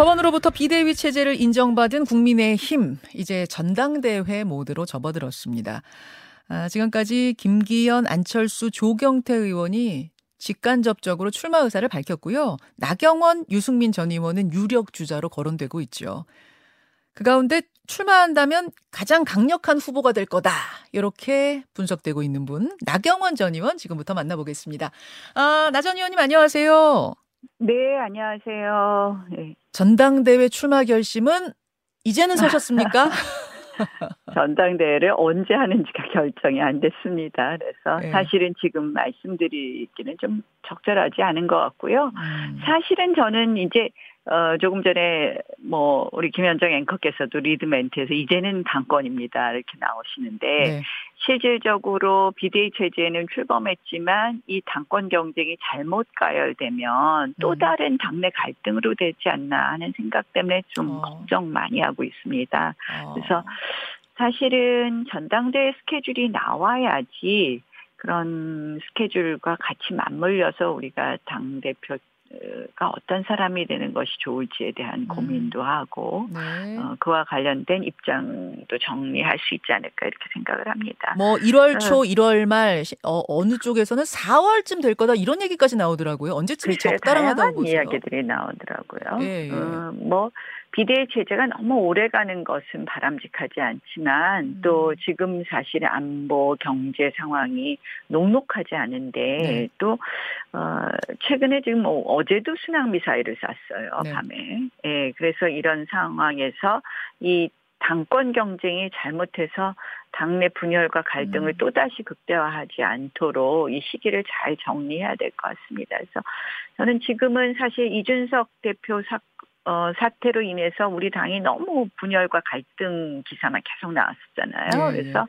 법원으로부터 비대위 체제를 인정받은 국민의힘 이제 전당대회 모드로 접어들었습니다. 아, 지금까지 김기현, 안철수, 조경태 의원이 직간접적으로 출마 의사를 밝혔고요. 나경원, 유승민 전 의원은 유력 주자로 거론되고 있죠. 그 가운데 출마한다면 가장 강력한 후보가 될 거다. 이렇게 분석되고 있는 분, 나경원 전 의원 지금부터 만나보겠습니다. 아, 나 전 의원님 안녕하세요. 네, 안녕하세요. 네. 전당대회 출마 결심은 이제는 서셨습니까? 전당대회를 언제 하는지가 결정이 안 됐습니다. 그래서 네. 사실은 지금 말씀드리기는 좀 적절하지 않은 것 같고요. 음, 사실은 저는 이제 어 조금 전에 뭐 우리 김현정 앵커께서도 리드 멘트에서 이제는 당권입니다 이렇게 나오시는데 네. 실질적으로 비대위 체제에는 출범했지만 이 당권 경쟁이 잘못 가열되면 또 음. 다른 당내 갈등으로 되지 않나 하는 생각 때문에 좀 어. 걱정 많이 하고 있습니다. 어, 그래서 사실은 전당대회 스케줄이 나와야지 그런 스케줄과 같이 맞물려서 우리가 당 대표 가 어떤 사람이 되는 것이 좋을지에 대한 음. 고민도 하고 네. 어, 그와 관련된 입장도 정리할 수 있지 않을까 이렇게 생각을 합니다. 뭐 1월 어. 초, 1월 말 시- 어, 어느 쪽에서는 4월쯤 될 거다 이런 얘기까지 나오더라고요. 언제쯤이 적당하다고 보세요? 이야기들이 나오더라고요. 예, 예. 어, 뭐 비대위 체제가 너무 오래 가는 것은 바람직하지 않지만 음. 또 지금 사실 안보 경제 상황이 녹록하지 않은데 네. 또 어, 최근에 지금 뭐 어제도 순항 미사일을 쐈어요 네. 밤에. 예, 그래서 이런 상황에서 이 당권 경쟁이 잘못해서 당내 분열과 갈등을 음. 또다시 극대화하지 않도록 이 시기를 잘 정리해야 될 것 같습니다. 그래서 저는 지금은 사실 이준석 대표 사, 어, 사태로 인해서 우리 당이 너무 분열과 갈등 기사만 계속 나왔었잖아요. 네. 그래서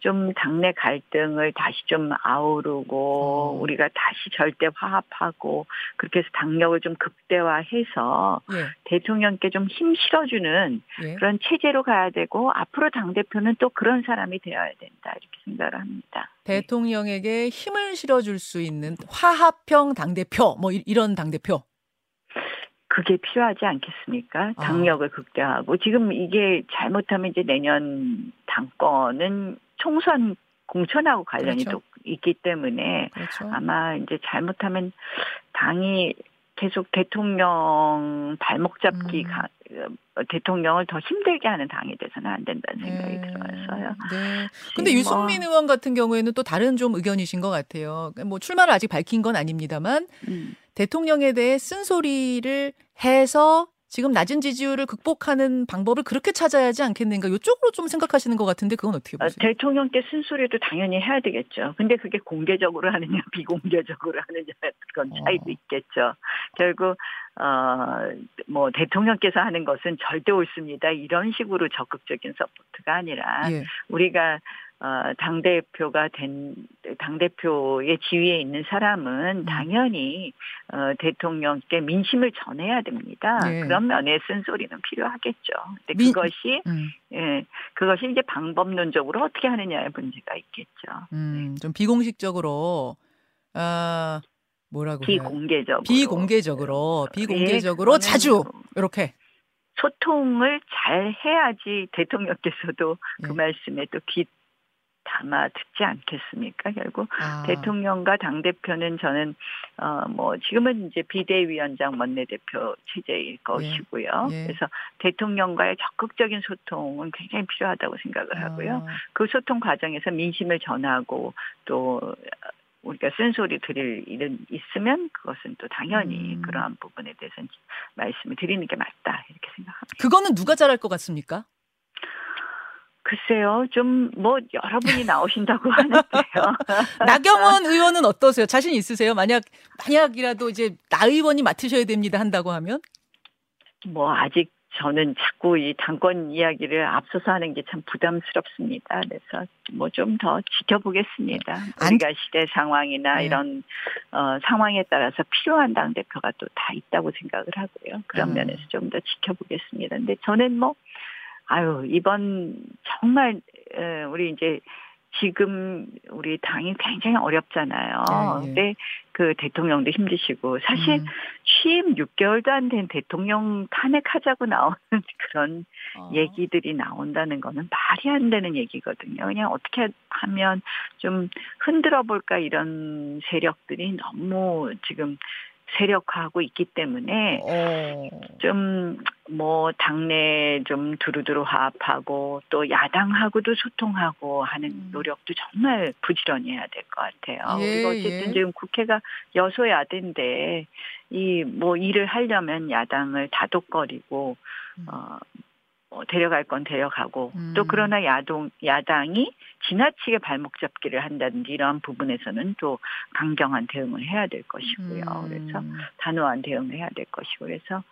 좀 당내 갈등을 다시 좀 아우르고 어. 우리가 다시 절대 화합하고 그렇게 해서 당력을 좀 극대화해서 예, 대통령께 좀 힘 실어주는 예. 그런 체제로 가야 되고 앞으로 당 대표는 또 그런 사람이 되어야 된다 이렇게 생각을 합니다. 네. 대통령에게 힘을 실어줄 수 있는 화합형 당 대표, 뭐 이- 이런 당 대표. 그게 필요하지 않겠습니까? 아. 당력을 극대화하고 지금 이게 잘못하면 이제 내년 당권은 총선 공천하고 관련이 그렇죠. 또 있기 때문에 그렇죠. 아마 이제 잘못하면 당이 계속 대통령 발목 잡기 음. 가- 어, 대통령을 더 힘들게 하는 당이 돼서는 안 된다는 생각이 네. 들어서요. 네. 근데 지금 유승민 뭐, 의원 같은 경우에는 또 다른 좀 의견이신 것 같아요. 뭐 출마를 아직 밝힌 건 아닙니다만 음, 대통령에 대해 쓴소리를 해서 지금 낮은 지지율을 극복하는 방법을 그렇게 찾아야 하지 않겠는가? 이쪽으로 좀 생각하시는 것 같은데 그건 어떻게 어, 보세요? 대통령께 쓴소리도 당연히 해야 되겠죠. 근데 그게 공개적으로 하느냐 비공개적으로 하느냐 그런 차이도 어. 있겠죠. 결국 어뭐 대통령께서 하는 것은 절대 옳습니다. 이런 식으로 적극적인 support가 아니라 예. 우리가 어, 당 대표가 된 당 대표의 지위에 있는 사람은 음. 당연히 어, 대통령께 민심을 전해야 됩니다. 예. 그런 면에 쓴소리는 필요하겠죠. 근데 민- 그것이 음, 예, 그것이 이제 방법론적으로 어떻게 하느냐의 문제가 있겠죠. 음, 좀 비공식적으로 아 뭐라고? 비공개적으로. 비공개적으로 비공개적으로 예, 자주 이렇게 소통을 잘 해야지 대통령께서도 그 예. 말씀에 또 귀 담아 듣지 않겠습니까? 결국 아, 대통령과 당 대표는 저는 어뭐 지금은 이제 비대위원장 원내대표 체제일 것이고요. 예. 그래서 대통령과의 적극적인 소통은 굉장히 필요하다고 생각을 하고요. 아, 그 소통 과정에서 민심을 전하고 또 우리가 쓴소리 드릴 일은 있으면 그것은 또 당연히 음. 그러한 부분에 대해서는 말씀을 드리는 게 맞다 이렇게 생각합니다. 그거는 누가 잘할 것 같습니까? 글쎄요, 좀 뭐 여러분이 나오신다고 하는데요. 나경원 의원은 어떠세요? 자신 있으세요? 만약 만약이라도 이제 나 의원이 맡으셔야 됩니다 한다고 하면 뭐 아직 저는 자꾸 이 당권 이야기를 앞서서 하는 게 참 부담스럽습니다. 그래서 뭐 좀 더 지켜보겠습니다. 안- 우리가 시대 상황이나 네. 이런 어, 상황에 따라서 필요한 당 대표가 또 다 있다고 생각을 하고요. 그런 음. 면에서 좀 더 지켜보겠습니다. 근데 저는 뭐 아유 이번 정말 에, 우리 이제 지금 우리 당이 굉장히 어렵잖아요. 예, 예. 근데 그 대통령도 힘드시고 사실 음. 취임 6개월도 안 된 대통령 탄핵하자고 나오는 그런 어. 얘기들이 나온다는 거는 말이 안 되는 얘기거든요. 그냥 어떻게 하면 좀 흔들어 볼까 이런 세력들이 너무 지금 세력화하고 있기 때문에 어. 좀뭐 당내 좀 두루두루 화합하고 또 야당하고도 소통하고 하는 음. 노력도 정말 부지런히 해야 될 것 같아요. 예, 그리고 어쨌든 예. 지금 국회가 여소야대인데 이 뭐 일을 하려면 야당을 다독거리고 음. 어, 어, 데려갈 건 데려가고 음. 또 그러나 야동 야당이 지나치게 발목 잡기를 한다든지 이러한 부분에서는 또 강경한 대응을 해야 될 것이고요. 음. 그래서 단호한 대응을 해야 될 것이고 그래서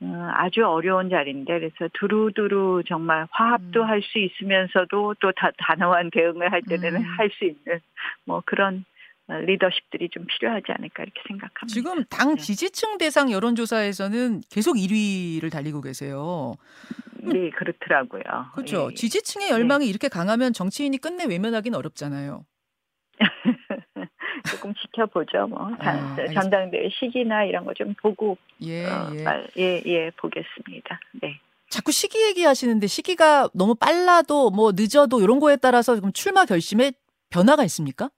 어, 아주 어려운 자리인데 그래서 두루두루 정말 화합도 음. 할수 있으면서도 또 다, 단호한 대응을 할 때는 음. 할수 있는 뭐 그런 어, 리더십들이 좀 필요하지 않을까 이렇게 생각합니다. 지금 당 네. 지지층 대상 여론조사에서는 계속 1위를 달리고 계세요. 네 그렇더라고요. 그렇죠. 예. 지지층의 열망이 이렇게 강하면 정치인이 끝내 외면하기는 어렵잖아요. 조금 지켜보죠. 뭐 아. 전당대회 시기나 이런 거 좀 보고 예, 어, 예. 말- 예, 예, 보겠습니다. 네. 자꾸 시기 얘기하시는데 시기가 너무 빨라도 뭐 늦어도 이런 거에 따라서 지금 출마 결심에 변화가 있습니까?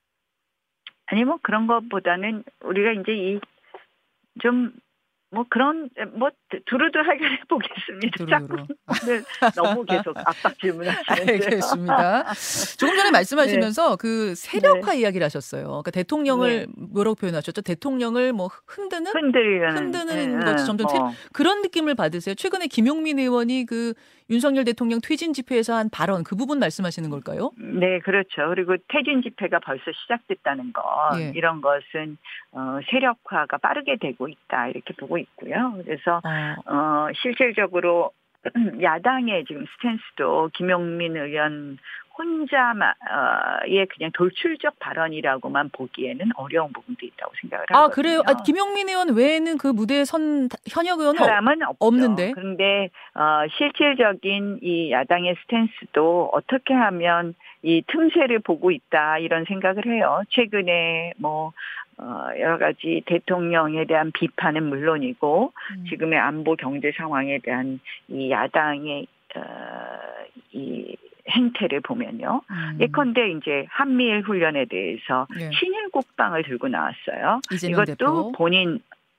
아니 뭐 그런 것보다는 우리가 이제 이 좀 뭐 그런 뭐해 보겠습니다. 두루두루. 자꾸 오늘 너무 계속 압박 질문하시는데요. 알겠습니다. 조금 전에 말씀하시면서 그 세력화 네. 이야기를 하셨어요. 그러니까 대통령을 뭐라고 표현하셨죠? 대통령을 뭐 흔드는 흔들리는 흔드는 예, 것이 점점 뭐. 그런 느낌을 받으세요. 최근에 김용민 의원이 그 윤석열 대통령 퇴진 집회에서 한 발언 그 부분 말씀하시는 걸까요? 네, 그렇죠. 그리고 퇴진 집회가 벌써 시작됐다는 것, 예. 이런 것은 어, 세력화가 빠르게 되고 있다 이렇게 보고 있고요. 그래서 어, 어, 실질적으로 야당의 지금 스탠스도 김용민 의원 혼자의 그냥 돌출적 발언이라고만 보기에는 어려운 부분도 있다고 생각을 하거든요. 아 그래요? 아, 김용민 의원 외에는 그 무대에 선 현역 의원은 없- 사람은 없죠. 없는데? 그런데 어, 실질적인 이 야당의 스탠스도 어떻게 하면 이 틈새를 보고 있다 이런 생각을 해요. 최근에 뭐 어, 여러 가지 대통령에 대한 비판은 물론이고 음. 지금의 안보 경제 상황에 대한 이 야당의 어, 이 행태를 보면요. 음. 예컨대 이제 한미일 훈련에 대해서 예. 친일국방을 들고 나왔어요. 이것도 대표. 본인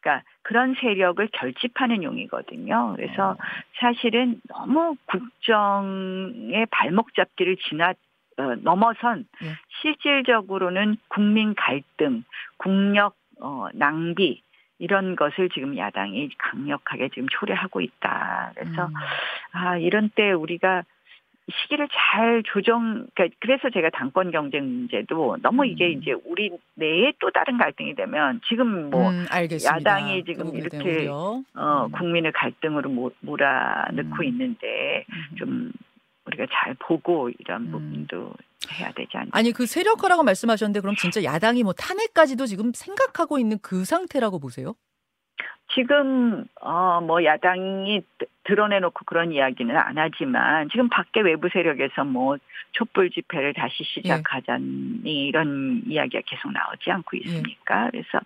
그러니까 그런 세력을 결집하는 용이거든요. 그래서 어. 사실은 너무 국정의 발목 잡기를 지나 어, 넘어선 예. 실질적으로는 국민 갈등, 국력 어, 낭비 이런 것을 지금 야당이 강력하게 지금 초래하고 있다. 그래서 음. 아 이런 때 우리가 시기를 잘 조정, 그러니까 그래서 제가 당권 경쟁 문제도 너무 이게 음. 이제 우리 내에 또 다른 갈등이 되면 지금 뭐 음. 야당이 그 지금 대한 이렇게. 어, 음. 국민을 갈등으로 모- 몰아넣고 음. 있는데 음. 좀 우리가 잘 보고 이런 음. 부분도 해야 되지 않나. 아니 그 세력화라고 말씀하셨는데 그럼 진짜 야당이 뭐 탄핵까지도 지금 생각하고 있는 그 상태라고 보세요? 지금 어 뭐 야당이 드- 드러내놓고 그런 이야기는 안 하지만 지금 밖에 외부 세력에서 뭐 촛불 집회를 다시 시작하자니 이런 이야기가 계속 나오지 않고 있습니까? 그래서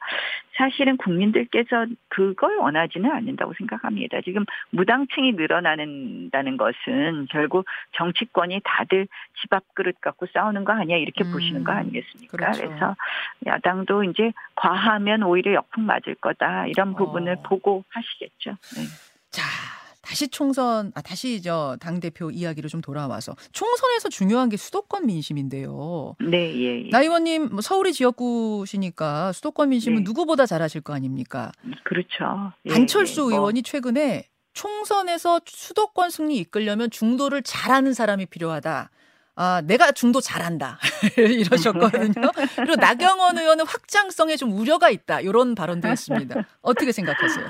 사실은 국민들께서 그걸 원하지는 않는다고 생각합니다. 지금 무당층이 늘어나는다는 것은 결국 정치권이 다들 집 앞 그릇 갖고 싸우는 거 아니야 이렇게 음, 보시는 거 아니겠습니까? 그렇죠. 그래서 야당도 이제 과하면 오히려 역풍 맞을 거다 이런 부분을 어. 보고 하시겠죠. 네. 자, 다시 총선, 아, 다시 저 당대표 이야기로 좀 돌아와서 총선에서 중요한 게 수도권 민심인데요. 네, 예, 예. 나 의원님 뭐 서울이 지역구시니까 수도권 민심은 네. 누구보다 잘하실 거 아닙니까? 그렇죠. 예, 안철수 예, 뭐, 의원이 최근에 총선에서 수도권 승리 이끌려면 중도를 잘하는 사람이 필요하다. 아, 내가 중도 잘한다. 이러셨거든요. 그리고 나경원 의원은 확장성에 좀 우려가 있다. 이런 발언도 했습니다. 어떻게 생각하세요?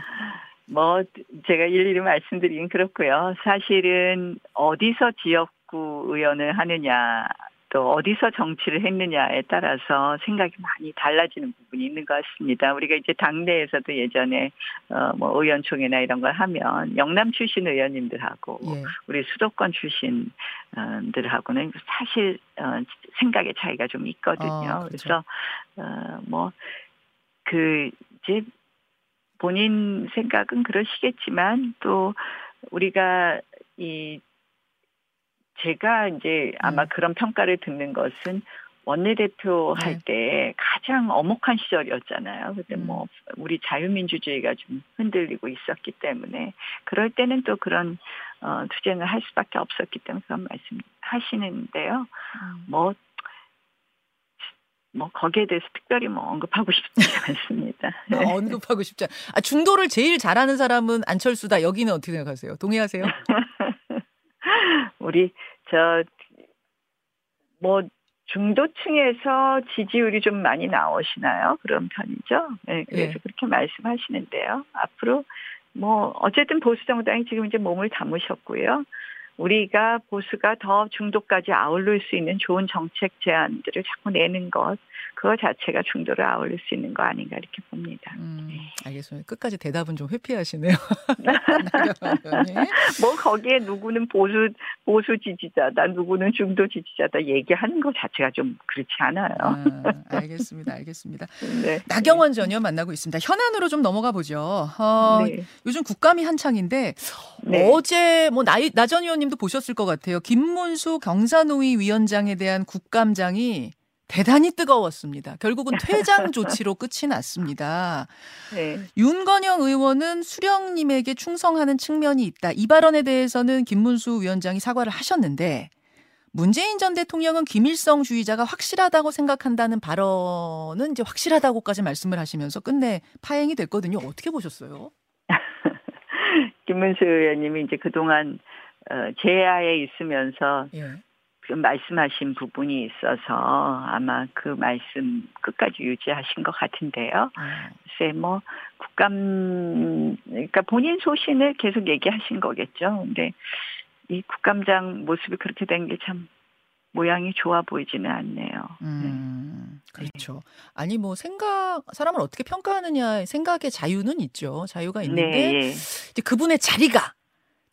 뭐 제가 일일이 말씀드리긴 그렇고요. 사실은 어디서 지역구 의원을 하느냐 또 어디서 정치를 했느냐에 따라서 생각이 많이 달라지는 부분이 있는 것 같습니다. 우리가 이제 당내에서도 예전에 어뭐 의원총회나 이런 걸 하면 영남 출신 의원님들하고 예. 우리 수도권 출신들하고는 사실 어 생각의 차이가 좀 있거든요. 아, 그렇죠. 그래서 어뭐 그 이제 본인 생각은 그러시겠지만 또 우리가 이 제가 이제 아마 음. 그런 평가를 듣는 것은 원내대표 네. 할때 가장 엄혹한 시절이었잖아요. 그때 음. 뭐 우리 자유민주주의가 좀 흔들리고 있었기 때문에 그럴 때는 또 그런 어 투쟁을 할 수밖에 없었기 때문에 그런 말씀 하시는데요. 음. 뭐 뭐 거기에 대해서 특별히 뭐 언급하고 싶지 않습니다. 아, 언급하고 싶지 않. 아 중도를 제일 잘하는 사람은 안철수다. 여기는 어떻게 생각하세요? 동의하세요? 우리 저 뭐 중도층에서 지지율이 좀 많이 나오시나요? 그런 편이죠. 네, 그래서 예. 그렇게 말씀하시는데요. 앞으로 뭐 어쨌든 보수 정당이 지금 이제 몸을 담으셨고요. 우리가 보수가 더 중도까지 아울릴 수 있는 좋은 정책 제안들을 자꾸 내는 것, 그거 자체가 중도를 아울릴 수 있는 거 아닌가 이렇게 봅니다. 음, 네. 알겠습니다. 끝까지 대답은 좀 회피하시네요. 뭐 거기에 누구는 보수 보수 지지자다, 누구는 중도 지지자다 얘기하는 것 자체가 좀 그렇지 않아요. 아, 알겠습니다, 알겠습니다. 네. 나경원 전 의원 만나고 있습니다. 현안으로 좀 넘어가 보죠. 어, 네. 요즘 국감이 한창인데 네. 어제 뭐 나전 의원님 도 보셨을 것 같아요. 김문수 경사노위 위원장에 대한 국감장이 대단히 뜨거웠습니다. 결국은 퇴장 조치로 끝이 났습니다. 네. 윤건영 의원은 수령님에게 충성하는 측면이 있다. 이 발언에 대해서는 김문수 위원장이 사과를 하셨는데 문재인 전 대통령은 김일성 주의자가 확실하다고 생각한다는 발언은 이제 확실하다고까지 말씀을 하시면서 끝내 파행이 됐거든요. 어떻게 보셨어요? 김문수 의원님이 이제 그동안 어, 제야에 있으면서 예. 그 말씀하신 부분이 있어서 아마 그 말씀 끝까지 유지하신 것 같은데요. 아. 글쎄 뭐 국감 그러니까 본인 소신을 계속 얘기하신 거겠죠. 근데 이 국감장 모습이 그렇게 된 게 참 모양이 좋아 보이지는 않네요. 음, 네. 그렇죠. 아니 뭐 생각 사람을 어떻게 평가하느냐 생각의 자유는 있죠. 자유가 있는데 네, 예. 이제 그분의 자리가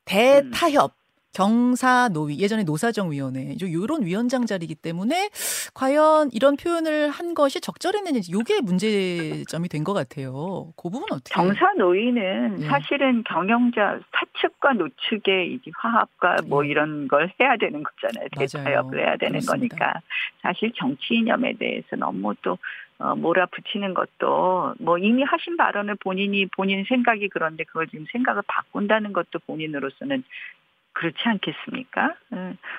대타협 경사노위 예전에 노사정위원회 이런 위원장 자리이기 때문에 과연 이런 표현을 한 것이 적절했는지 이게 문제점이 된 것 같아요. 그 부분 어떻게? 경사노위는 예. 사실은 경영자 사측과 노측의 이제 화합과 뭐 예. 이런 걸 해야 되는 거잖아요. 대타협을 해야 되는 그렇습니다. 거니까 사실 정치 이념에 대해서 너무 또 어, 몰아붙이는 것도 뭐 이미 하신 발언을 본인이 본인 생각이 그런데 그걸 지금 생각을 바꾼다는 것도 본인으로서는 그렇지 않겠습니까?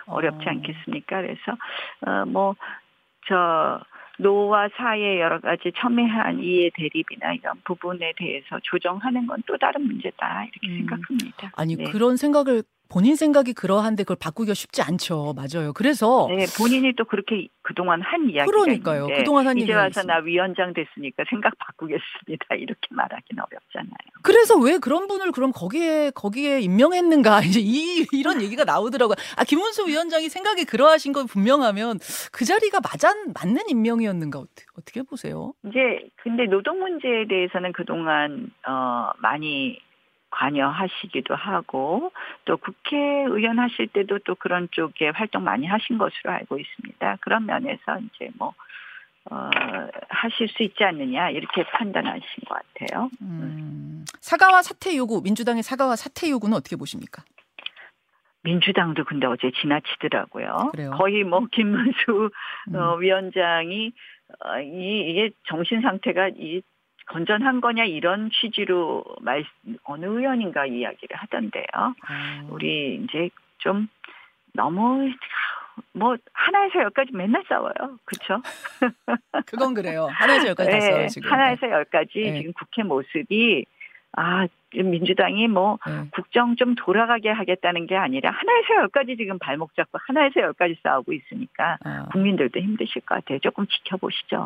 어렵지 어. 않겠습니까? 그래서 어 뭐저 노와 사의 여러 가지 첨예한 이해 대립이나 이런 부분에 대해서 조정하는 건 또 다른 문제다 이렇게 음. 생각합니다. 아니 네. 그런 생각을 본인 생각이 그러한데 그걸 바꾸기가 쉽지 않죠. 맞아요. 그래서 네, 본인이 또 그렇게 그동안 한 이야기가 그러니까요. 있는데 그동안 한 이제 와서 나 위원장 됐으니까 생각 바꾸겠습니다. 이렇게 말하기는 어렵잖아요. 그래서 왜 그런 분을 그럼 거기에 거기에 임명했는가 이제 이 이런 얘기가 나오더라고요. 아 김문수 위원장이 생각이 그러하신 건 분명하면 그 자리가 맞아 맞는 임명이었는가 어떻게, 어떻게 보세요? 이제 근데 노동 문제에 대해서는 그동안 어 많이 관여하시기도 하고 또 국회의원 하실 때도 또 그런 쪽에 활동 많이 하신 것으로 알고 있습니다. 그런 면에서 이제 뭐 어, 하실 수 있지 않느냐 이렇게 판단하신 것 같아요. 음, 사과와 사퇴 요구 민주당의 사과와 사퇴 요구는 어떻게 보십니까? 민주당도 근데 어제 지나치더라고요. 그래요? 거의 뭐 김문수 음. 어, 위원장이 어, 이 이게 정신 상태가 이 건전한 거냐 이런 취지로 말 어느 의원인가 이야기를 하던데요. 아. 우리 이제 좀 너무 뭐 하나에서 열까지 맨날 싸워요. 그렇죠? 그건 그래요. 하나에서 열까지 네, 싸워요 지금. 하나에서 열까지 네. 지금 국회 모습이 아, 민주당이 뭐 네. 국정 좀 돌아가게 하겠다는 게 아니라 하나에서 열까지 지금 발목 잡고 하나에서 열까지 싸우고 있으니까 아. 국민들도 힘드실 것 같아요. 조금 지켜보시죠.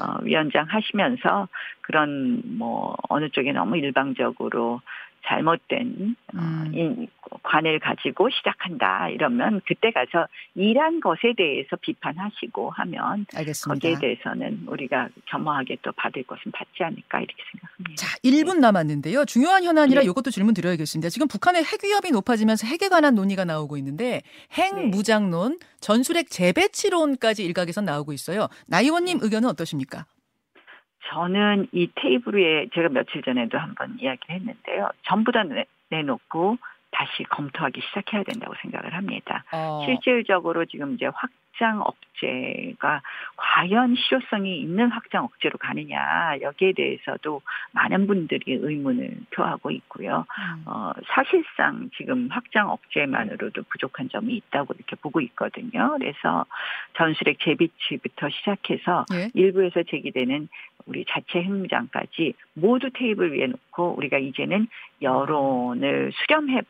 어, 위원장 하시면서 그런 뭐 어느 쪽에 너무 일방적으로 잘못된 어, 음. 관을 가지고 시작한다 이러면 그때 가서 일한 것에 대해서 비판하시고 하면 알겠습니다. 거기에 대해서는 우리가 겸허하게 또 받을 것은 받지 않을까 이렇게 생각합니다. 자, 1분 남았는데요. 중요한 현안이라 네. 이것도 질문 드려야겠습니다. 지금 북한의 핵 위협이 높아지면서 핵에 관한 논의가 나오고 있는데 핵 네. 무장론, 전술핵 재배치론까지 일각에서 나오고 있어요. 나 의원님 네. 의견은 어떠십니까? 저는 이 테이블 위에 제가 며칠 전에도 한번 이야기를 했는데요. 전부 다 내놓고 다시 검토하기 시작해야 된다고 생각을 합니다. 어. 실질적으로 지금 이제 확장 억제가 과연 실효성이 있는 확장 억제로 가느냐 여기에 대해서도 많은 분들이 의문을 표하고 있고요. 음. 어, 사실상 지금 확장 억제만으로도 부족한 점이 있다고 이렇게 보고 있거든요. 그래서 전술핵 재비치부터 시작해서 예? 일부에서 제기되는 우리 자체 핵무장까지 모두 테이블 위에 놓고 우리가 이제는 여론을 수렴해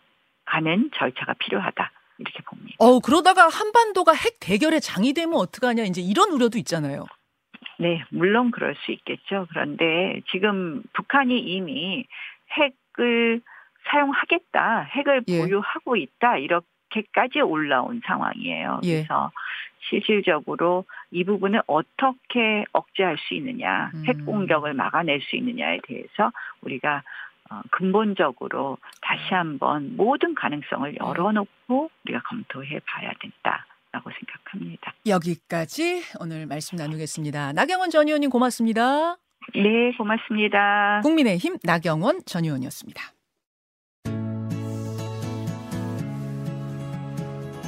가는 절차가 필요하다. 이렇게 봅니다. 어, 그러다가 한반도가 핵 대결의 장이 되면 어떡하냐 이제 이런 우려도 있잖아요. 네, 물론 그럴 수 있겠죠. 그런데 지금 북한이 이미 핵을 사용하겠다, 핵을 예. 보유하고 있다 이렇게까지 올라온 상황이에요. 예. 그래서 실질적으로 이 부분을 어떻게 억제할 수 있느냐, 음. 핵 공격을 막아낼 수 있느냐에 대해서 우리가 어, 근본적으로 다시 한번 모든 가능성을 네. 열어놓고 우리가 검토해 봐야 된다라고 생각합니다. 여기까지 오늘 말씀 나누겠습니다. 나경원 전 의원님 고맙습니다. 네, 고맙습니다. 국민의힘 나경원 전 의원이었습니다.